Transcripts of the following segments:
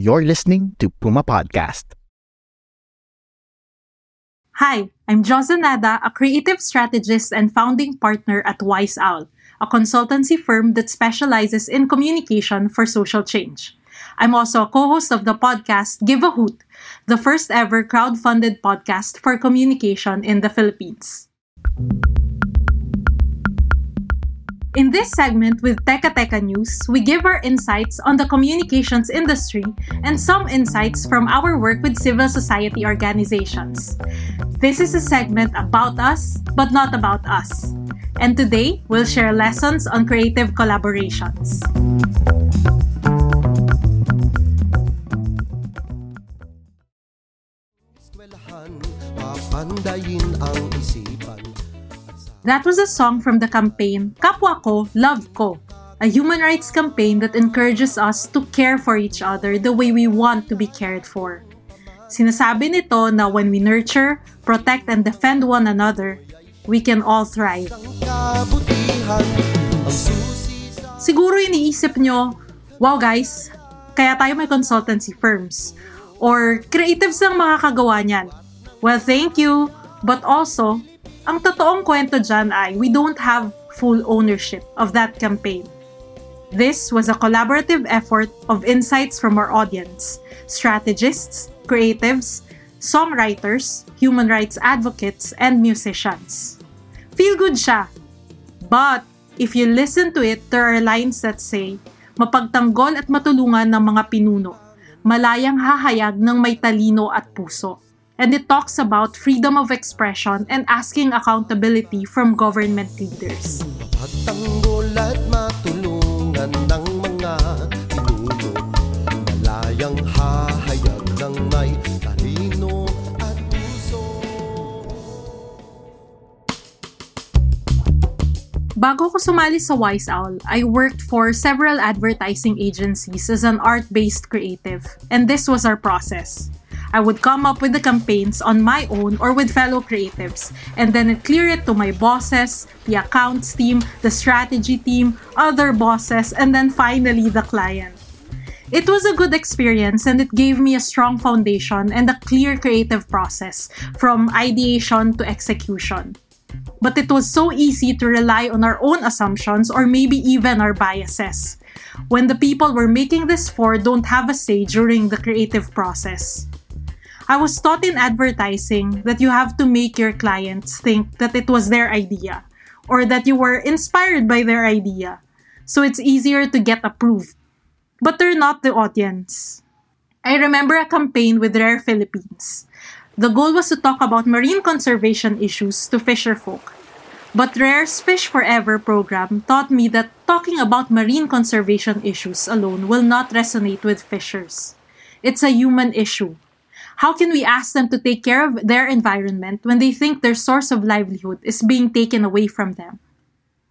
You're listening to Puma Podcast. Hi, I'm Joza Nada, a creative strategist and founding partner at Wise Owl, a consultancy firm that specializes in communication for social change. I'm also a co-host of the podcast Give a Hoot, the first ever crowd-funded podcast for communication in the Philippines. In this segment with Teka Teka News, we give our insights on the communications industry and some insights from our work with civil society organizations. This is a segment about us, but not about us. And today, we'll share lessons on creative collaborations. That was a song from the campaign Kapwa Ko, Love Ko, a human rights campaign that encourages us to care for each other the way we want to be cared for. Sinasabi nito na when we nurture, protect, and defend one another, we can all thrive. Siguro iniisip nyo, wow guys, kaya tayo may consultancy firms. Or creatives lang makakagawa niyan. Well, thank you. But also, ang totoong kwento dyan ay we don't have full ownership of that campaign. This was a collaborative effort of insights from our audience, strategists, creatives, songwriters, human rights advocates, and musicians. Feel good siya. But, if you listen to it, there are lines that say, mapagtanggol at matulungan ng mga pinuno, malayang hahayag ng may talino at puso and it talks about freedom of expression and asking accountability from government leaders. Pagtanggol at matulungan ng mga pinuno Malayang hahayag ng may talino at puso Bago ko sumali sa Wise Owl, I worked for several advertising agencies as an art-based creative, and this was our process. I would come up with the campaigns on my own or with fellow creatives, and then clear it to my bosses, the accounts team, the strategy team, other bosses, and then finally the client. It was a good experience and it gave me a strong foundation and a clear creative process from ideation to execution. But it was so easy to rely on our own assumptions or maybe even our biases when the people we're making this for don't have a say during the creative process. I was taught in advertising that you have to make your clients think that it was their idea or that you were inspired by their idea. So it's easier to get approved. But they're not the audience. I remember a campaign with Rare Philippines. The goal was to talk about marine conservation issues to fisher folk. But Rare's Fish Forever program taught me that talking about marine conservation issues alone will not resonate with fishers. It's a human issue how can we ask them to take care of their environment when they think their source of livelihood is being taken away from them?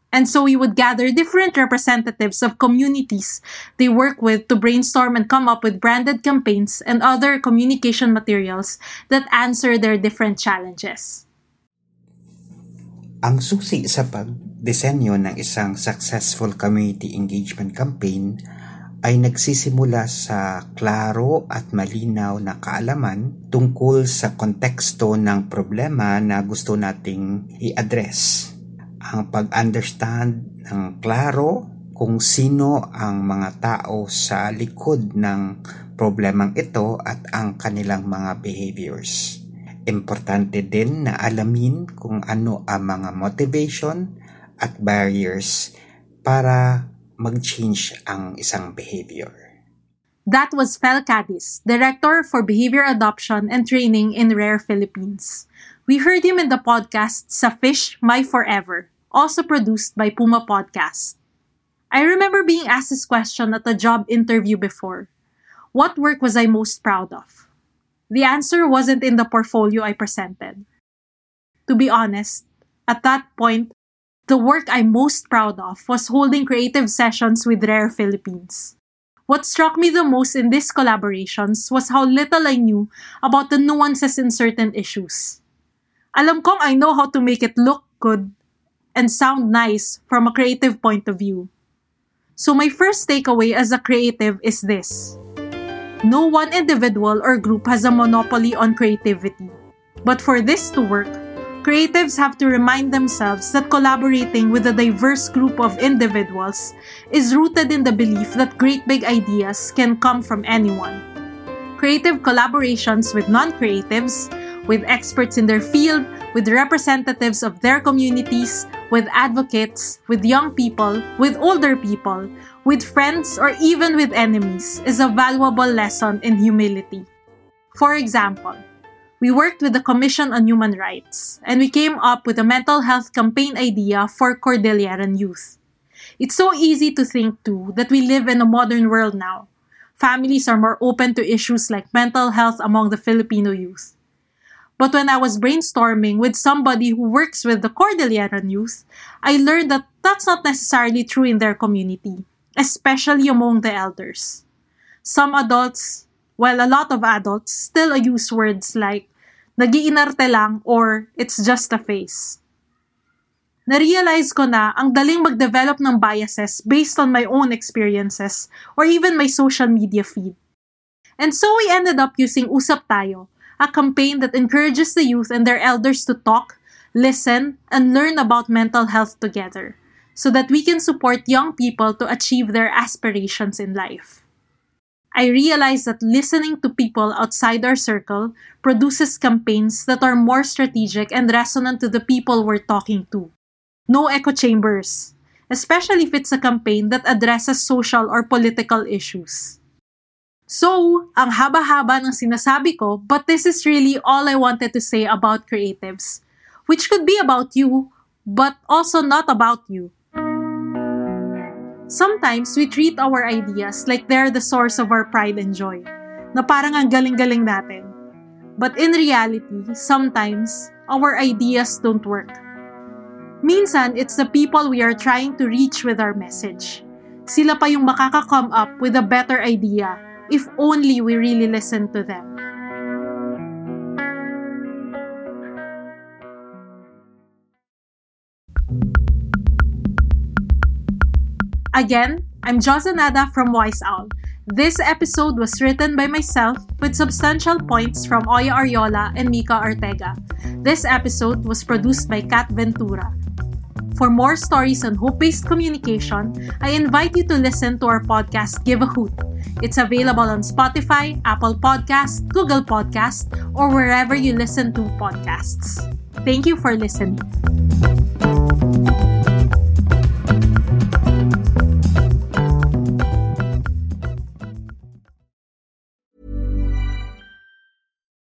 And so we would gather different representatives of communities they work with to brainstorm and come up with branded campaigns and other communication materials that answer their different challenges. Ang susi sa pagdisenyo ng isang successful community engagement campaign ay nagsisimula sa klaro at malinaw na kaalaman tungkol sa konteksto ng problema na gusto nating i-address. Ang pag-understand ng klaro kung sino ang mga tao sa likod ng problemang ito at ang kanilang mga behaviors. Importante din na alamin kung ano ang mga motivation at barriers para mag-change ang isang behavior. That was Fel Cadiz, Director for Behavior Adoption and Training in Rare Philippines. We heard him in the podcast Sa Fish My Forever. also produced by Puma Podcast. I remember being asked this question at a job interview before. What work was I most proud of? The answer wasn't in the portfolio I presented. To be honest, at that point, the work I'm most proud of was holding creative sessions with Rare Philippines. What struck me the most in these collaborations was how little I knew about the nuances in certain issues. Alam kong I know how to make it look good and sound nice from a creative point of view. So my first takeaway as a creative is this. No one individual or group has a monopoly on creativity. But for this to work, creatives have to remind themselves that collaborating with a diverse group of individuals is rooted in the belief that great big ideas can come from anyone. Creative collaborations with non creatives, with experts in their field, with representatives of their communities, with advocates, with young people, with older people, with friends, or even with enemies is a valuable lesson in humility. For example, we worked with the Commission on Human Rights and we came up with a mental health campaign idea for Cordilleran youth. It's so easy to think, too, that we live in a modern world now. Families are more open to issues like mental health among the Filipino youth. But when I was brainstorming with somebody who works with the Cordilleran youth, I learned that that's not necessarily true in their community, especially among the elders. Some adults, well, a lot of adults, still use words like nagiinarte lang or it's just a face. Narealize ko na ang daling mag-develop ng biases based on my own experiences or even my social media feed. And so we ended up using Usap Tayo, a campaign that encourages the youth and their elders to talk, listen, and learn about mental health together so that we can support young people to achieve their aspirations in life. I realize that listening to people outside our circle produces campaigns that are more strategic and resonant to the people we're talking to. No echo chambers, especially if it's a campaign that addresses social or political issues. So, ang haba-haba ng sinasabi ko, but this is really all I wanted to say about creatives, which could be about you, but also not about you. Sometimes we treat our ideas like they're the source of our pride and joy, na parang ang galing-galing natin. But in reality, sometimes our ideas don't work. Minsan, it's the people we are trying to reach with our message. Sila pa yung makaka-come up with a better idea if only we really listen to them. Again, I'm Joza Nada from Wise Owl. This episode was written by myself with substantial points from Oya Ariola and Mika Ortega. This episode was produced by Kat Ventura. For more stories on hope based communication, I invite you to listen to our podcast, Give a Hoot. It's available on Spotify, Apple Podcasts, Google Podcasts, or wherever you listen to podcasts. Thank you for listening.